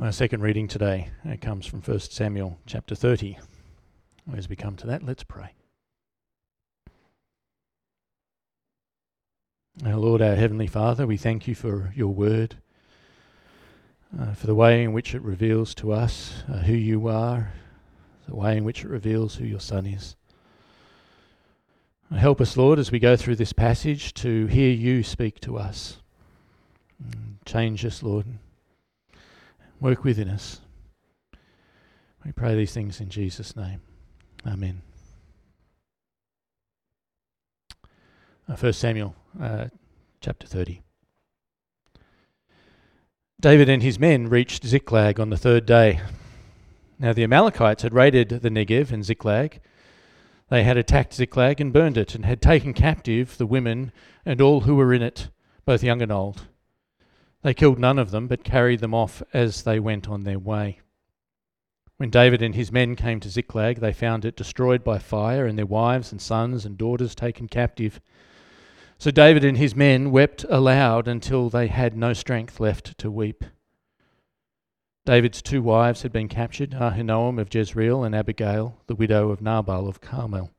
Our second reading today it comes from 1 Samuel chapter 30. As we come to that, let's pray. Our Lord, our Heavenly Father, we thank you for your word, uh, for the way in which it reveals to us uh, who you are, the way in which it reveals who your Son is. Help us, Lord, as we go through this passage to hear you speak to us. Change us, Lord Work within us. We pray these things in Jesus' name. Amen. Uh, 1 Samuel uh, chapter 30. David and his men reached Ziklag on the third day. Now the Amalekites had raided the Negev and Ziklag. They had attacked Ziklag and burned it, and had taken captive the women and all who were in it, both young and old. They killed none of them, but carried them off as they went on their way. When David and his men came to Ziklag, they found it destroyed by fire, and their wives and sons and daughters taken captive. So David and his men wept aloud until they had no strength left to weep. David's two wives had been captured Ahinoam of Jezreel and Abigail, the widow of Nabal of Carmel.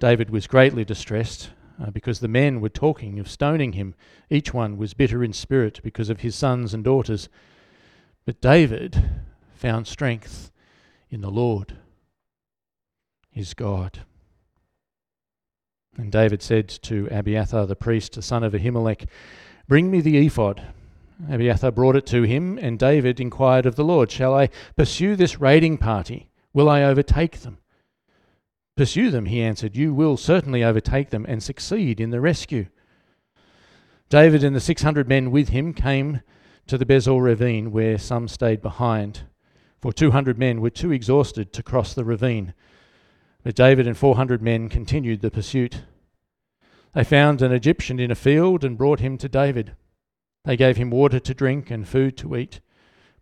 David was greatly distressed uh, because the men were talking of stoning him. Each one was bitter in spirit because of his sons and daughters. But David found strength in the Lord, his God. And David said to Abiathar the priest, the son of Ahimelech, Bring me the ephod. Abiathar brought it to him, and David inquired of the Lord, Shall I pursue this raiding party? Will I overtake them? Pursue them, he answered. You will certainly overtake them and succeed in the rescue. David and the 600 men with him came to the Besor ravine, where some stayed behind, for 200 men were too exhausted to cross the ravine. But David and 400 men continued the pursuit. They found an Egyptian in a field and brought him to David. They gave him water to drink and food to eat,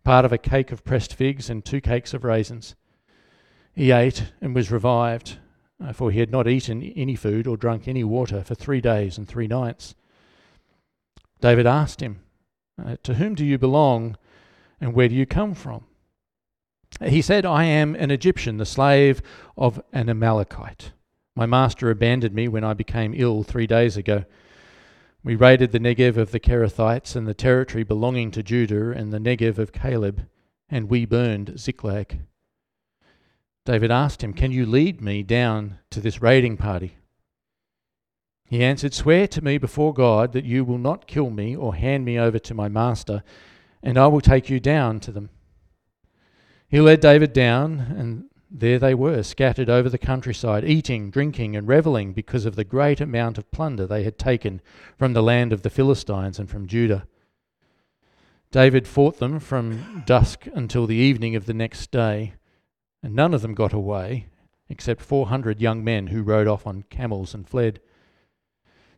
part of a cake of pressed figs and two cakes of raisins. He ate and was revived for he had not eaten any food or drunk any water for three days and three nights. David asked him, uh, To whom do you belong and where do you come from? He said, I am an Egyptian, the slave of an Amalekite. My master abandoned me when I became ill three days ago. We raided the Negev of the Kerethites and the territory belonging to Judah and the Negev of Caleb, and we burned Ziklag. David asked him, Can you lead me down to this raiding party? He answered, Swear to me before God that you will not kill me or hand me over to my master, and I will take you down to them. He led David down, and there they were, scattered over the countryside, eating, drinking, and reveling because of the great amount of plunder they had taken from the land of the Philistines and from Judah. David fought them from dusk until the evening of the next day and none of them got away, except 400 young men who rode off on camels and fled.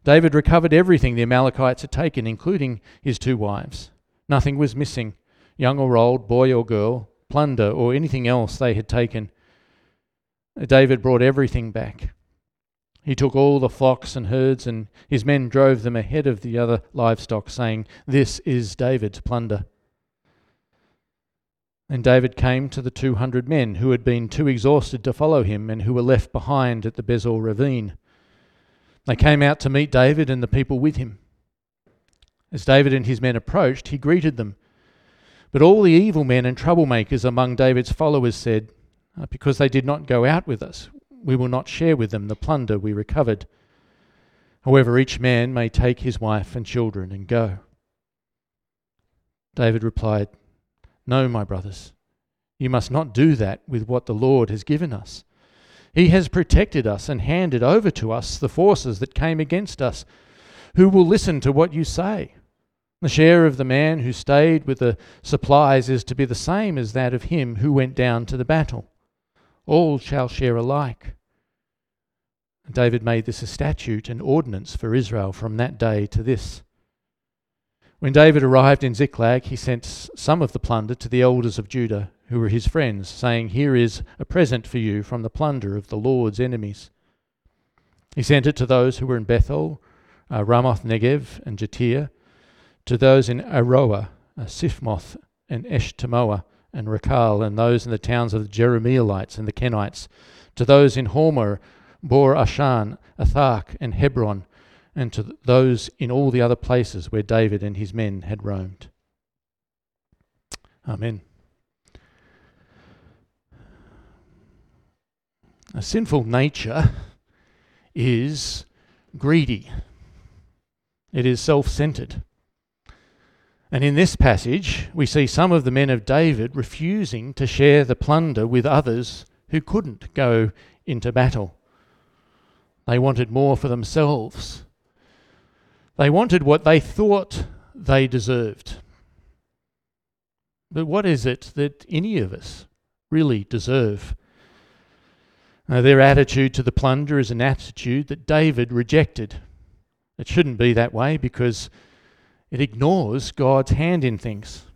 David recovered everything the Amalekites had taken, including his two wives. Nothing was missing, young or old, boy or girl, plunder or anything else they had taken. David brought everything back. He took all the flocks and herds, and his men drove them ahead of the other livestock, saying, This is David's plunder. And David came to the two hundred men who had been too exhausted to follow him and who were left behind at the Besor ravine. They came out to meet David and the people with him. As David and his men approached, he greeted them. But all the evil men and troublemakers among David's followers said, uh, Because they did not go out with us, we will not share with them the plunder we recovered. However, each man may take his wife and children and go. David replied, no, my brothers, you must not do that with what the Lord has given us. He has protected us and handed over to us the forces that came against us. Who will listen to what you say? The share of the man who stayed with the supplies is to be the same as that of him who went down to the battle. All shall share alike. David made this a statute and ordinance for Israel from that day to this. When David arrived in Ziklag, he sent some of the plunder to the elders of Judah, who were his friends, saying, Here is a present for you from the plunder of the Lord's enemies. He sent it to those who were in Bethel, uh, Ramoth Negev, and Jattir, to those in Aroer, uh, Siphmoth and Eshtemoa and Rakal, and those in the towns of the Jerahmeelites and the Kenites, to those in Hormah, Bor Ashan, Athach, and Hebron, and to those in all the other places where David and his men had roamed. Amen. A sinful nature is greedy. It is self centered. And in this passage, we see some of the men of David refusing to share the plunder with others who couldn't go into battle. They wanted more for themselves. They wanted what they thought they deserved. But what is it that any of us really deserve? Now, their attitude to the plunder is an attitude that David rejected. It shouldn't be that way because it ignores God's hand in things.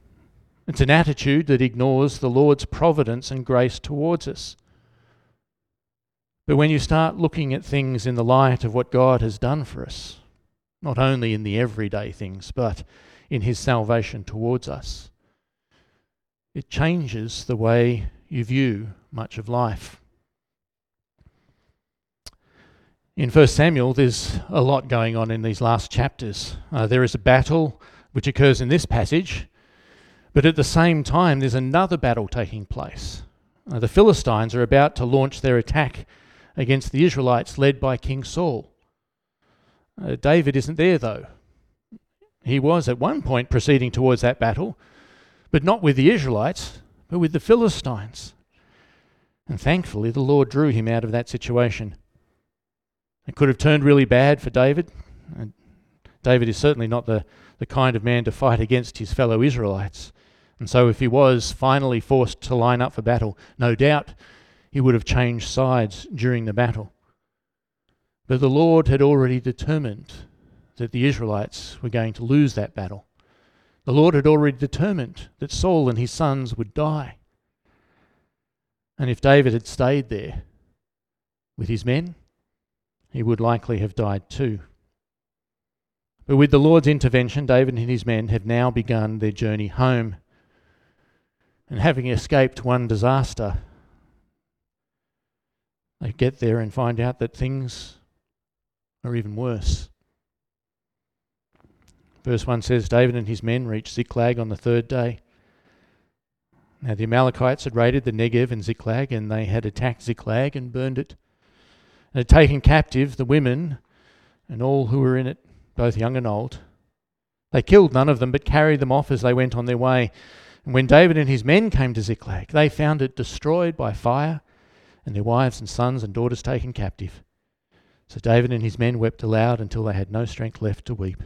It's an attitude that ignores the Lord's providence and grace towards us. But when you start looking at things in the light of what God has done for us, not only in the everyday things, but in His salvation towards us, it changes the way you view much of life. In 1 Samuel, there's a lot going on in these last chapters. Uh, there is a battle which occurs in this passage, but at the same time, there's another battle taking place. Uh, the Philistines are about to launch their attack against the Israelites led by King Saul. Uh, David isn't there, though. He was at one point proceeding towards that battle, but not with the Israelites, but with the Philistines. And thankfully, the Lord drew him out of that situation. It could have turned really bad for David. And David is certainly not the, the kind of man to fight against his fellow Israelites. And so, if he was finally forced to line up for battle, no doubt he would have changed sides during the battle. But the Lord had already determined that the Israelites were going to lose that battle. The Lord had already determined that Saul and his sons would die. And if David had stayed there with his men, he would likely have died too. But with the Lord's intervention, David and his men have now begun their journey home. And having escaped one disaster, they get there and find out that things are even worse. Verse 1 says David and his men reached Ziklag on the third day. Now, the Amalekites had raided the Negev and Ziklag, and they had attacked Ziklag and burned it and had taken captive the women and all who were in it, both young and old. They killed none of them, but carried them off as they went on their way. And when David and his men came to Ziklag, they found it destroyed by fire, and their wives and sons and daughters taken captive. So David and his men wept aloud until they had no strength left to weep.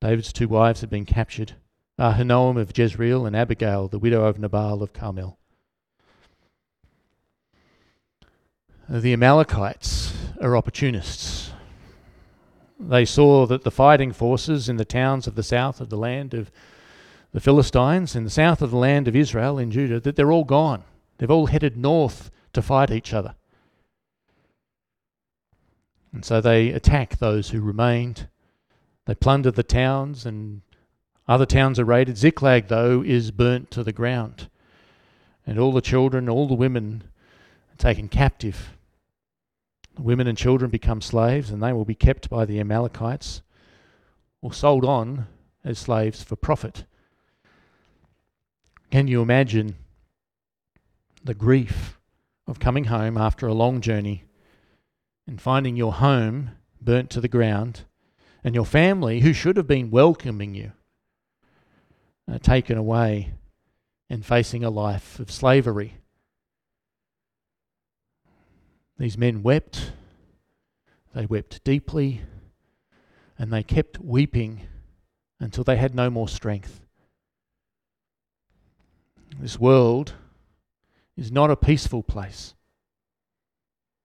David's two wives had been captured, ah, Ahinoam of Jezreel and Abigail, the widow of Nabal of Carmel. the Amalekites are opportunists. They saw that the fighting forces in the towns of the south of the land of the Philistines, in the south of the land of Israel, in Judah, that they're all gone. They've all headed north to fight each other. And so they attack those who remained. They plunder the towns, and other towns are raided. Ziklag, though, is burnt to the ground. And all the children, all the women are taken captive. The women and children become slaves, and they will be kept by the Amalekites or sold on as slaves for profit. Can you imagine the grief of coming home after a long journey and finding your home burnt to the ground and your family, who should have been welcoming you, uh, taken away and facing a life of slavery? These men wept, they wept deeply, and they kept weeping until they had no more strength. This world is not a peaceful place.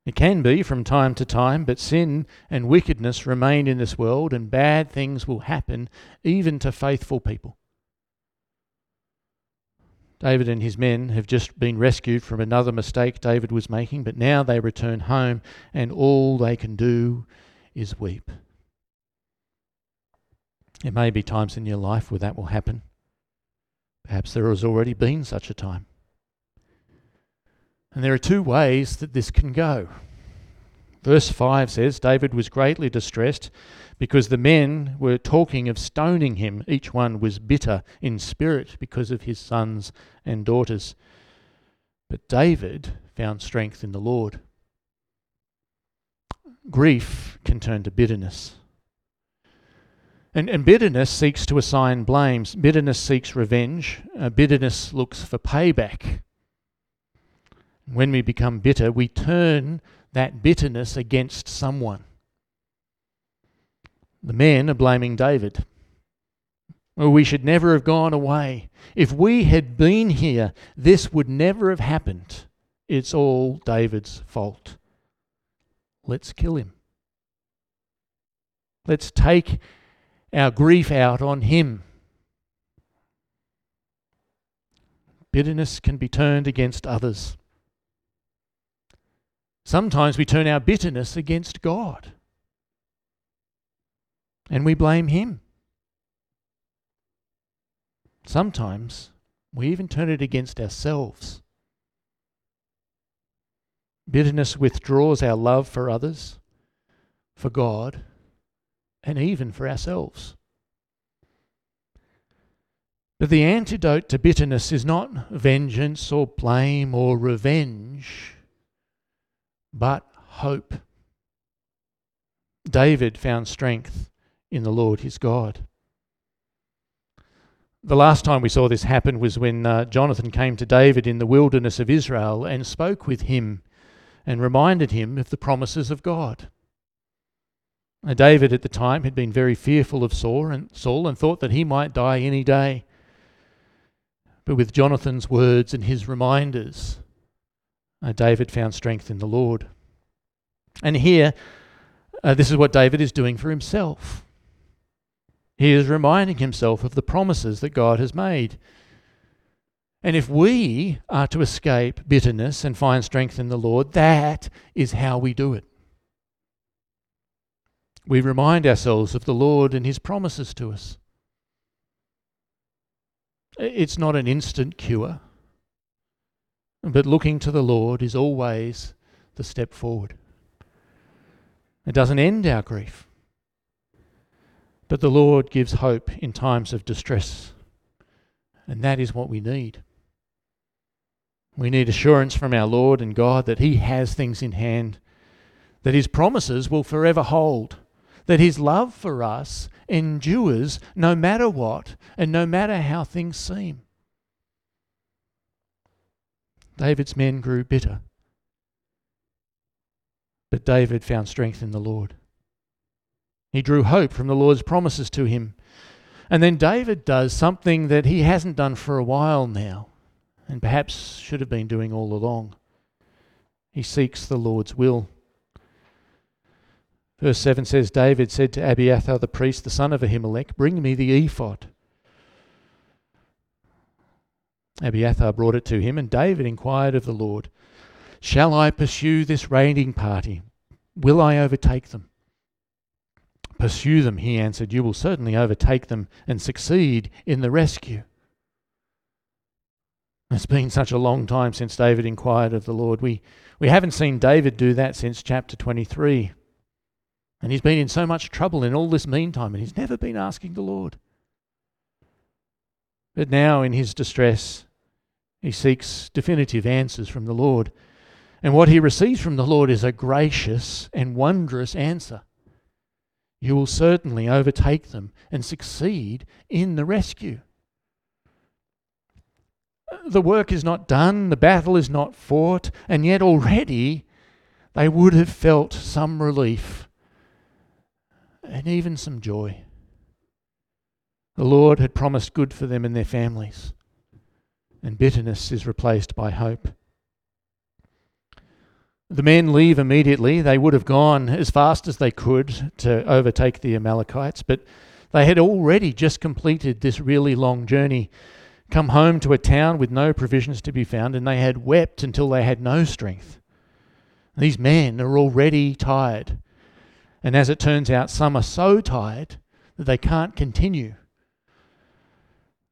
It can be from time to time, but sin and wickedness remain in this world, and bad things will happen even to faithful people. David and his men have just been rescued from another mistake David was making, but now they return home and all they can do is weep. There may be times in your life where that will happen. Perhaps there has already been such a time. And there are two ways that this can go. Verse 5 says David was greatly distressed because the men were talking of stoning him. Each one was bitter in spirit because of his sons and daughters. But David found strength in the Lord. Grief can turn to bitterness. And, and bitterness seeks to assign blames. Bitterness seeks revenge. Uh, bitterness looks for payback. When we become bitter, we turn that bitterness against someone. The men are blaming David. Well, we should never have gone away. If we had been here, this would never have happened. It's all David's fault. Let's kill him. Let's take our grief out on him. Bitterness can be turned against others. Sometimes we turn our bitterness against God and we blame Him. Sometimes we even turn it against ourselves. Bitterness withdraws our love for others, for God, and even for ourselves. But the antidote to bitterness is not vengeance or blame or revenge, but hope. David found strength in the Lord his God. The last time we saw this happen was when uh, Jonathan came to David in the wilderness of Israel and spoke with him and reminded him of the promises of God. Now, David at the time had been very fearful of Saul and, Saul and thought that he might die any day. But with Jonathan's words and his reminders, uh, David found strength in the Lord. And here, uh, this is what David is doing for himself. He is reminding himself of the promises that God has made. And if we are to escape bitterness and find strength in the Lord, that is how we do it. We remind ourselves of the Lord and his promises to us. It's not an instant cure, but looking to the Lord is always the step forward. It doesn't end our grief, but the Lord gives hope in times of distress, and that is what we need. We need assurance from our Lord and God that He has things in hand, that His promises will forever hold, that His love for us endures no matter what and no matter how things seem. David's men grew bitter, but David found strength in the Lord. He drew hope from the Lord's promises to him. And then David does something that he hasn't done for a while now, and perhaps should have been doing all along. He seeks the Lord's will. Verse 7 says David said to Abiathar the priest, the son of Ahimelech, Bring me the ephod. Abiathar brought it to him, and David inquired of the Lord, Shall I pursue this raiding party? Will I overtake them? Pursue them, he answered. You will certainly overtake them and succeed in the rescue. It's been such a long time since David inquired of the Lord. We, we haven't seen David do that since chapter 23. And he's been in so much trouble in all this meantime, and he's never been asking the Lord. But now, in his distress, he seeks definitive answers from the Lord. And what he receives from the Lord is a gracious and wondrous answer. You will certainly overtake them and succeed in the rescue. The work is not done, the battle is not fought, and yet already they would have felt some relief and even some joy. The Lord had promised good for them and their families, and bitterness is replaced by hope. The men leave immediately. They would have gone as fast as they could to overtake the Amalekites, but they had already just completed this really long journey, come home to a town with no provisions to be found, and they had wept until they had no strength. These men are already tired. And as it turns out, some are so tired that they can't continue.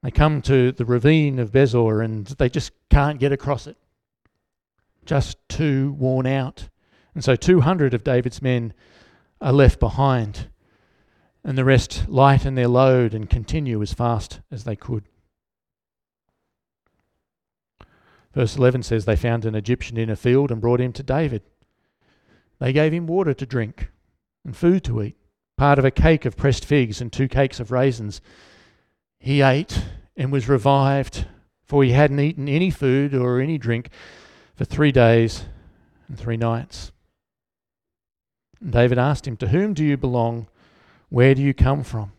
They come to the ravine of Besor and they just can't get across it. Just too worn out. And so 200 of David's men are left behind, and the rest lighten their load and continue as fast as they could. Verse 11 says they found an Egyptian in a field and brought him to David. They gave him water to drink and food to eat, part of a cake of pressed figs and two cakes of raisins. He ate and was revived, for he hadn't eaten any food or any drink for three days and three nights. And David asked him, To whom do you belong? Where do you come from?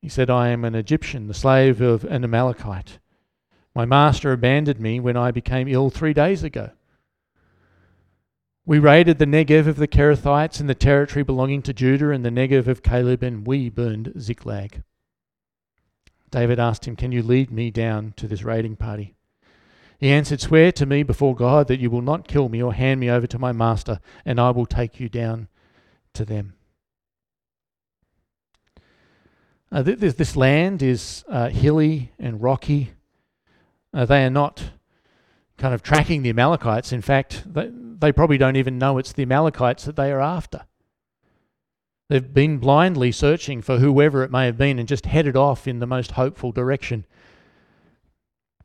He said, I am an Egyptian, the slave of an Amalekite. My master abandoned me when I became ill three days ago. We raided the Negev of the Kerethites and the territory belonging to Judah and the Negev of Caleb, and we burned Ziklag. David asked him, Can you lead me down to this raiding party? He answered, Swear to me before God that you will not kill me or hand me over to my master, and I will take you down to them. Uh, this, this, land is uh, hilly and rocky. Uh, they are not kind of tracking the Amalekites. In fact, they, they probably don't even know it's the Amalekites that they are after. They've been blindly searching for whoever it may have been and just headed off in the most hopeful direction.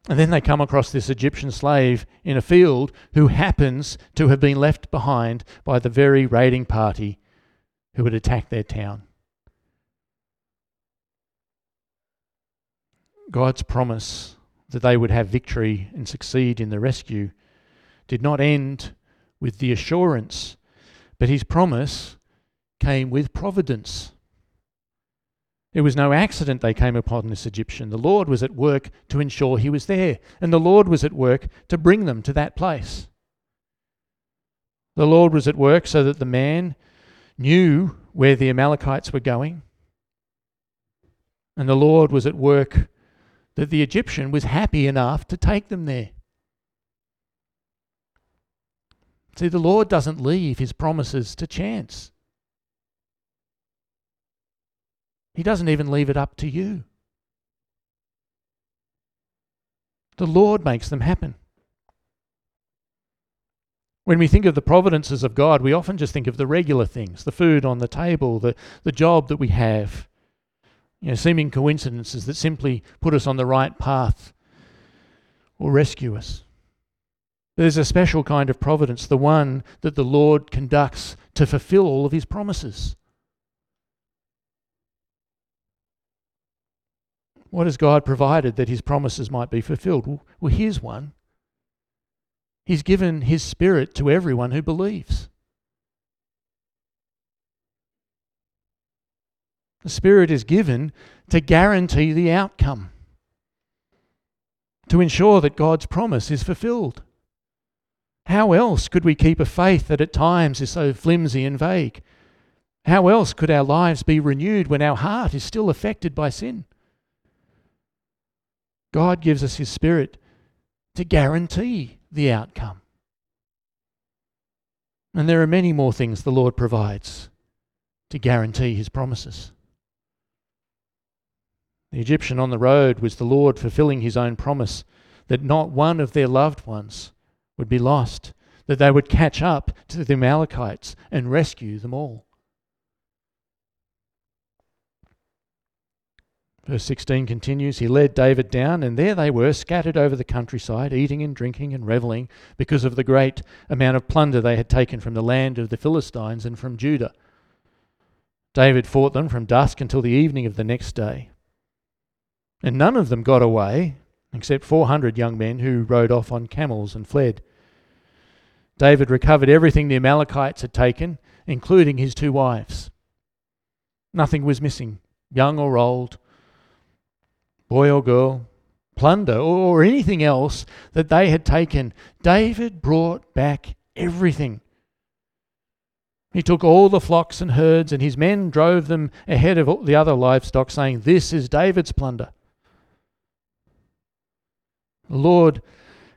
And then they come across this Egyptian slave in a field who happens to have been left behind by the very raiding party who had attacked their town. God's promise that they would have victory and succeed in the rescue did not end with the assurance, but his promise came with providence. It was no accident they came upon this Egyptian. The Lord was at work to ensure he was there, and the Lord was at work to bring them to that place. The Lord was at work so that the man knew where the Amalekites were going, and the Lord was at work that the Egyptian was happy enough to take them there. See, the Lord doesn't leave his promises to chance. He doesn't even leave it up to you. The Lord makes them happen. When we think of the providences of God, we often just think of the regular things the food on the table, the, the job that we have, you know, seeming coincidences that simply put us on the right path or rescue us. There's a special kind of providence, the one that the Lord conducts to fulfill all of his promises. What has God provided that his promises might be fulfilled? Well, here's one. He's given his spirit to everyone who believes. The spirit is given to guarantee the outcome, to ensure that God's promise is fulfilled. How else could we keep a faith that at times is so flimsy and vague? How else could our lives be renewed when our heart is still affected by sin? God gives us His Spirit to guarantee the outcome. And there are many more things the Lord provides to guarantee His promises. The Egyptian on the road was the Lord fulfilling His own promise that not one of their loved ones would be lost, that they would catch up to the Amalekites and rescue them all. Verse 16 continues He led David down, and there they were, scattered over the countryside, eating and drinking and revelling because of the great amount of plunder they had taken from the land of the Philistines and from Judah. David fought them from dusk until the evening of the next day. And none of them got away, except 400 young men who rode off on camels and fled. David recovered everything the Amalekites had taken, including his two wives. Nothing was missing, young or old boy or girl, plunder, or anything else that they had taken, David brought back everything. He took all the flocks and herds, and his men drove them ahead of the other livestock, saying, This is David's plunder. The Lord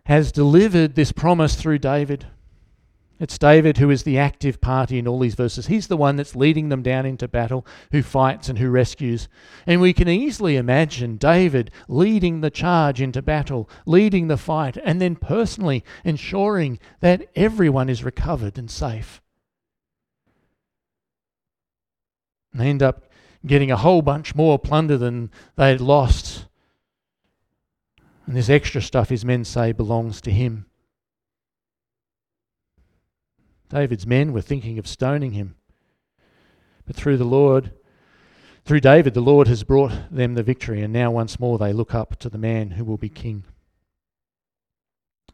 has delivered this promise through David. It's David who is the active party in all these verses. He's the one that's leading them down into battle, who fights and who rescues. And we can easily imagine David leading the charge into battle, leading the fight, and then personally ensuring that everyone is recovered and safe. And they end up getting a whole bunch more plunder than they had lost. And this extra stuff his men say belongs to him. David's men were thinking of stoning him. But through the Lord, through David, the Lord has brought them the victory, and now once more they look up to the man who will be king.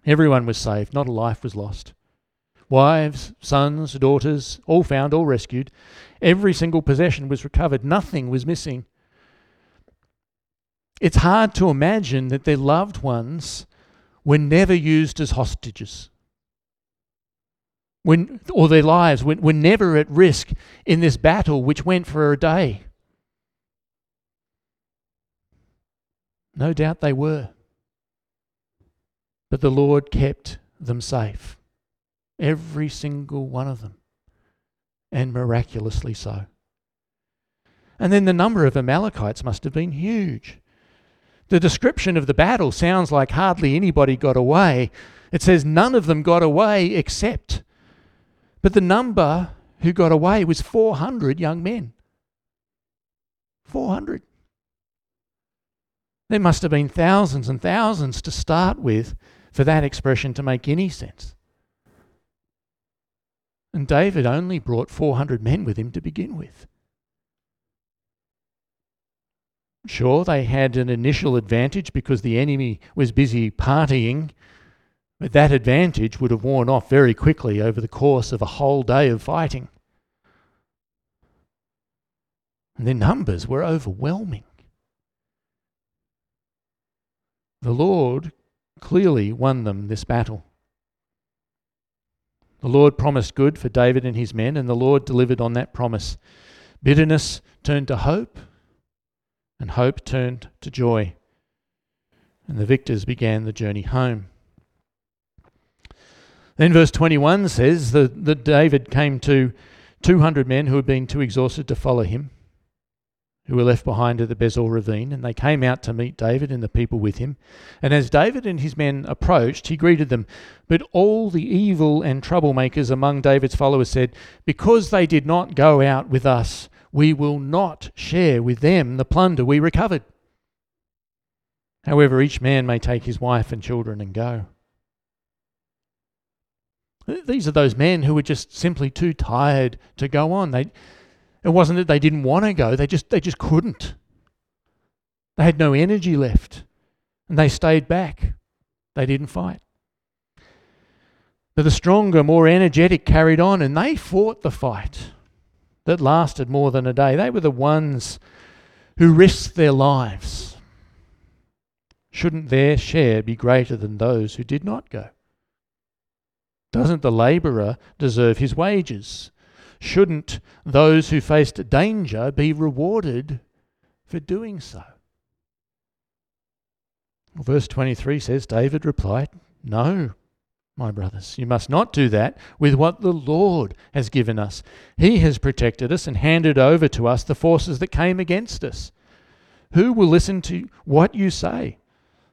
Everyone was saved, not a life was lost. Wives, sons, daughters, all found, all rescued. Every single possession was recovered, nothing was missing. It's hard to imagine that their loved ones were never used as hostages when, or their lives were, were never at risk in this battle which went for a day. No doubt they were. But the Lord kept them safe. Every single one of them. And miraculously so. And then the number of Amalekites must have been huge. The description of the battle sounds like hardly anybody got away. It says none of them got away except but the number who got away was 400 young men. 400. There must have been thousands and thousands to start with for that expression to make any sense. And David only brought 400 men with him to begin with. Sure, they had an initial advantage because the enemy was busy partying but that advantage would have worn off very quickly over the course of a whole day of fighting. And their numbers were overwhelming. The Lord clearly won them this battle. The Lord promised good for David and his men, and the Lord delivered on that promise. Bitterness turned to hope, and hope turned to joy. And the victors began the journey home. Then verse 21 says that, that David came to 200 men who had been too exhausted to follow him, who were left behind at the Besor ravine, and they came out to meet David and the people with him. And as David and his men approached, he greeted them. But all the evil and troublemakers among David's followers said, Because they did not go out with us, we will not share with them the plunder we recovered. However, each man may take his wife and children and go. These are those men who were just simply too tired to go on. They, it wasn't that they didn't want to go, they just, they just couldn't. They had no energy left, and they stayed back. They didn't fight. But the stronger, more energetic carried on, and they fought the fight that lasted more than a day. They were the ones who risked their lives. Shouldn't their share be greater than those who did not go? Doesn't the labourer deserve his wages? Shouldn't those who faced danger be rewarded for doing so? Verse 23 says David replied, No, my brothers, you must not do that with what the Lord has given us. He has protected us and handed over to us the forces that came against us. Who will listen to what you say?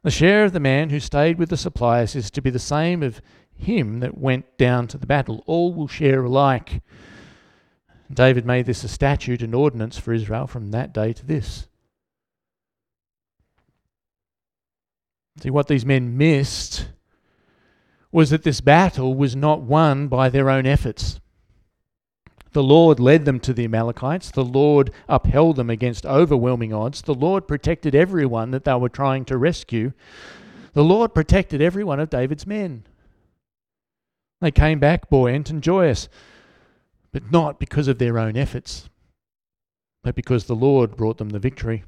The share of the man who stayed with the suppliers is to be the same of him that went down to the battle. All will share alike. David made this a statute and ordinance for Israel from that day to this. See, what these men missed was that this battle was not won by their own efforts. The Lord led them to the Amalekites. The Lord upheld them against overwhelming odds. The Lord protected everyone that they were trying to rescue. The Lord protected every one of David's men. They came back buoyant and joyous, but not because of their own efforts, but because the Lord brought them the victory.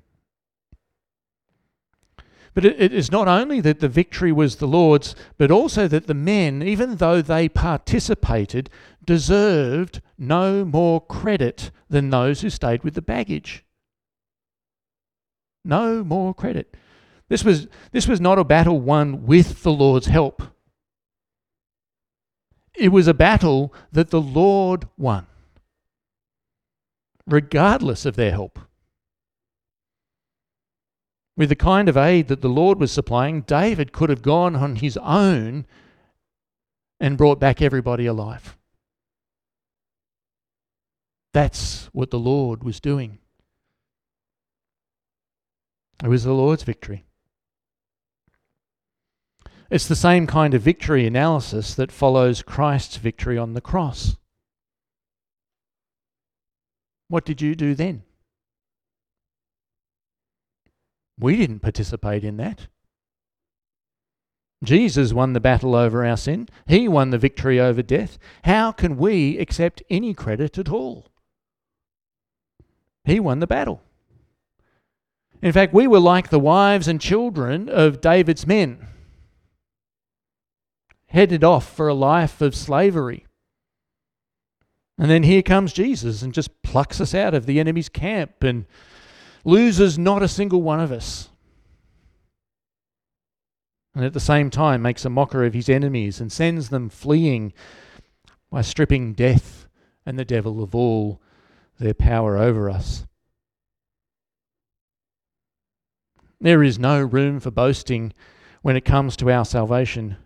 But it is not only that the victory was the Lord's, but also that the men, even though they participated, deserved no more credit than those who stayed with the baggage. No more credit. This was, this was not a battle won with the Lord's help. It was a battle that the Lord won, regardless of their help. With the kind of aid that the Lord was supplying, David could have gone on his own and brought back everybody alive. That's what the Lord was doing. It was the Lord's victory. It's the same kind of victory analysis that follows Christ's victory on the cross. What did you do then? We didn't participate in that. Jesus won the battle over our sin. He won the victory over death. How can we accept any credit at all? He won the battle. In fact, we were like the wives and children of David's men, headed off for a life of slavery. And then here comes Jesus and just plucks us out of the enemy's camp and loses not a single one of us. And at the same time makes a mocker of his enemies and sends them fleeing by stripping death and the devil of all their power over us. There is no room for boasting when it comes to our salvation.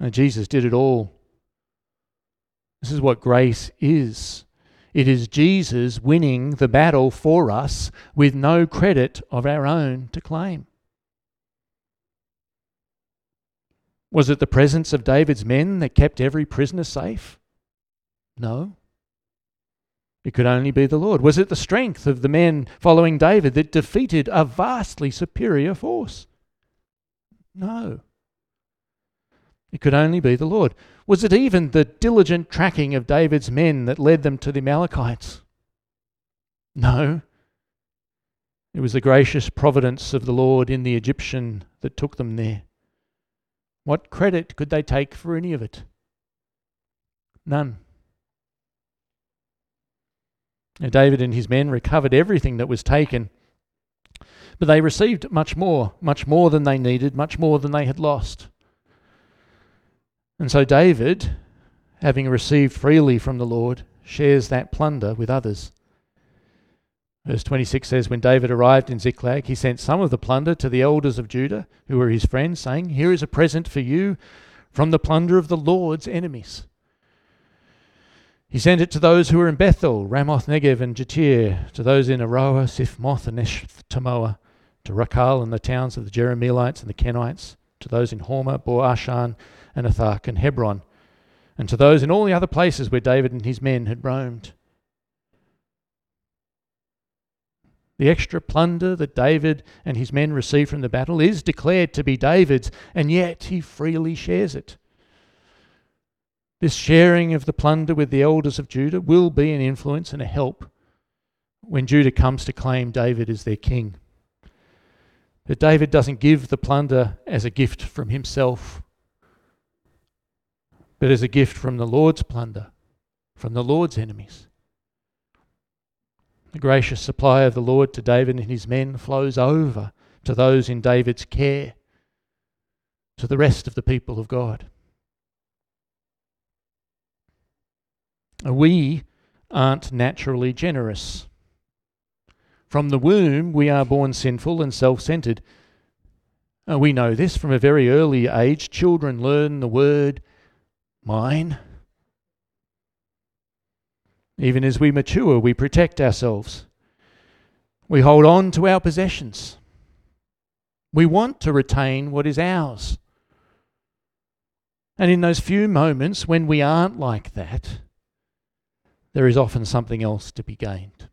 And Jesus did it all. This is what grace is. It is Jesus winning the battle for us with no credit of our own to claim. Was it the presence of David's men that kept every prisoner safe? No. It could only be the Lord. Was it the strength of the men following David that defeated a vastly superior force? No. It could only be the Lord. Was it even the diligent tracking of David's men that led them to the Amalekites? No. It was the gracious providence of the Lord in the Egyptian that took them there. What credit could they take for any of it? None. Now, David and his men recovered everything that was taken, but they received much more, much more than they needed, much more than they had lost. And so David, having received freely from the Lord, shares that plunder with others. Verse 26 says, When David arrived in Ziklag, he sent some of the plunder to the elders of Judah, who were his friends, saying, Here is a present for you from the plunder of the Lord's enemies. He sent it to those who were in Bethel, Ramoth Negev, and Jattir, to those in Aroer, Siphmoth, and Eshtemoa, to Rakal and the towns of the Jerahmeelites and the Kenites, to those in Hormah, Bor Ashan, and and Hebron, and to those in all the other places where David and his men had roamed. The extra plunder that David and his men received from the battle is declared to be David's, and yet he freely shares it. This sharing of the plunder with the elders of Judah will be an influence and a help when Judah comes to claim David as their king. But David doesn't give the plunder as a gift from himself, but as a gift from the Lord's plunder, from the Lord's enemies. The gracious supply of the Lord to David and his men flows over to those in David's care, to the rest of the people of God. We aren't naturally generous. From the womb, we are born sinful and self centered. We know this from a very early age. Children learn the word mine. Even as we mature, we protect ourselves. We hold on to our possessions. We want to retain what is ours. And in those few moments when we aren't like that, there is often something else to be gained.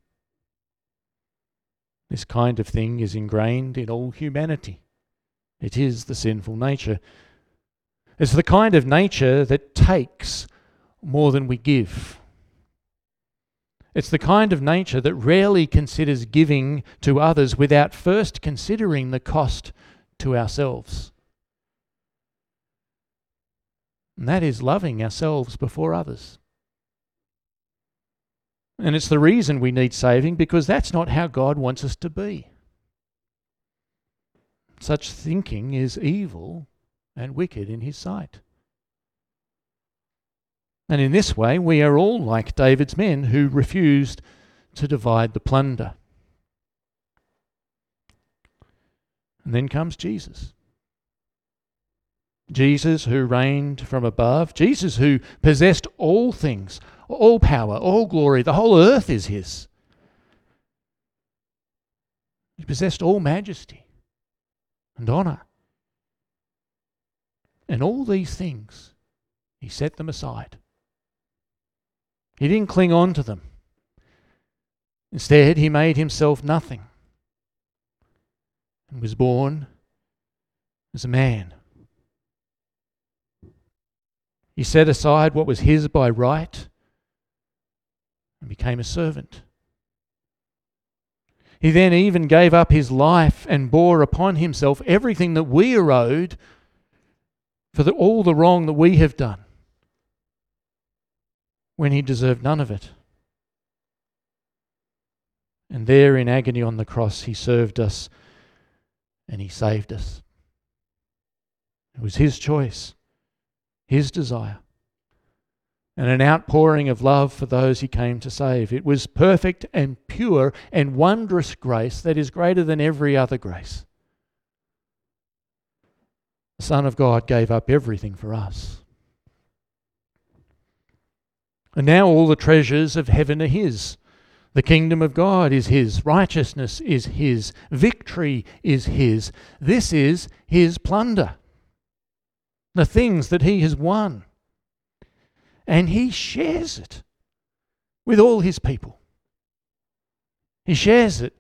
This kind of thing is ingrained in all humanity. It is the sinful nature. It's the kind of nature that takes more than we give. It's the kind of nature that rarely considers giving to others without first considering the cost to ourselves. And that is loving ourselves before others. And it's the reason we need saving because that's not how God wants us to be. Such thinking is evil and wicked in His sight. And in this way, we are all like David's men who refused to divide the plunder. And then comes Jesus. Jesus who reigned from above, Jesus who possessed all things, all power, all glory, the whole earth is his. He possessed all majesty and honour. And all these things, he set them aside. He didn't cling on to them. Instead, he made himself nothing and was born as a man. He set aside what was his by right and became a servant. He then even gave up his life and bore upon himself everything that we are owed for the, all the wrong that we have done when he deserved none of it. And there in agony on the cross, he served us and he saved us. It was his choice, his desire and an outpouring of love for those he came to save. It was perfect and pure and wondrous grace that is greater than every other grace. The Son of God gave up everything for us. And now all the treasures of heaven are his. The kingdom of God is his. Righteousness is his. Victory is his. This is his plunder. The things that he has won and he shares it with all his people. He shares it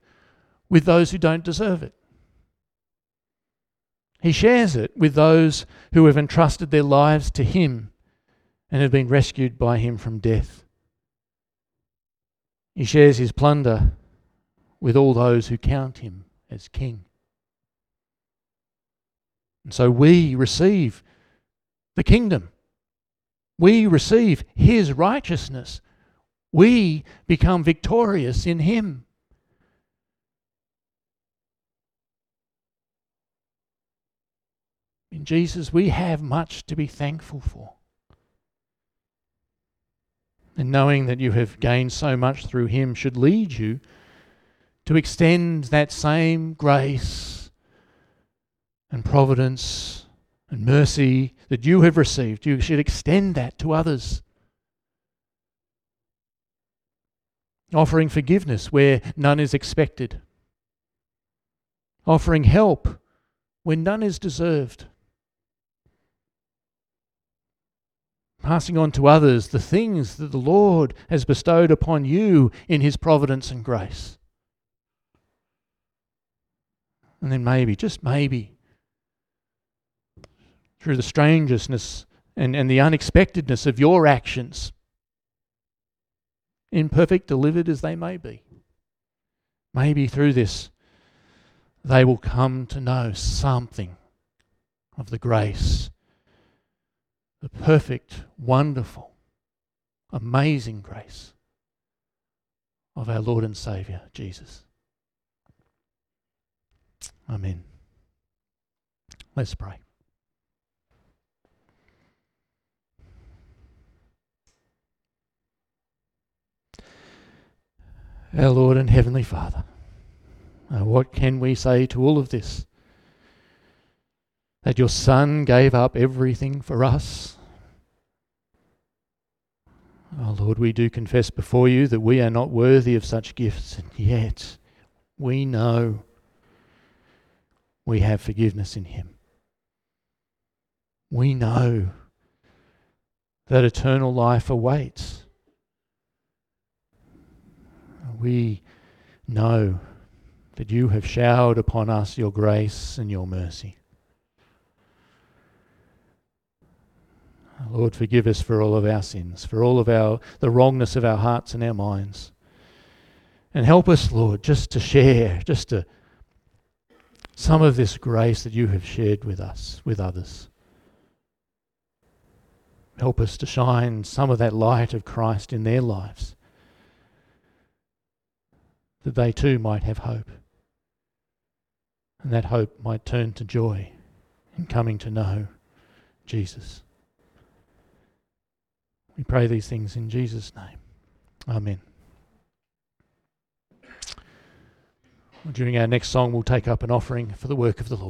with those who don't deserve it. He shares it with those who have entrusted their lives to him and have been rescued by him from death. He shares his plunder with all those who count him as king. And so we receive the kingdom we receive His righteousness. We become victorious in Him. In Jesus, we have much to be thankful for. And knowing that you have gained so much through Him should lead you to extend that same grace and providence and mercy that you have received, you should extend that to others. Offering forgiveness where none is expected. Offering help when none is deserved. Passing on to others the things that the Lord has bestowed upon you in His providence and grace. And then maybe, just maybe, through the strangeness and, and the unexpectedness of your actions, imperfect, delivered as they may be. Maybe through this, they will come to know something of the grace, the perfect, wonderful, amazing grace of our Lord and Saviour, Jesus. Amen. Let's pray. Our Lord and Heavenly Father, uh, what can we say to all of this? That your Son gave up everything for us. Oh Lord, we do confess before you that we are not worthy of such gifts, and yet we know we have forgiveness in Him. We know that eternal life awaits we know that you have showered upon us your grace and your mercy. Lord, forgive us for all of our sins, for all of our the wrongness of our hearts and our minds. And help us, Lord, just to share, just to some of this grace that you have shared with us, with others. Help us to shine some of that light of Christ in their lives that they too might have hope. And that hope might turn to joy in coming to know Jesus. We pray these things in Jesus' name. Amen. During our next song, we'll take up an offering for the work of the Lord.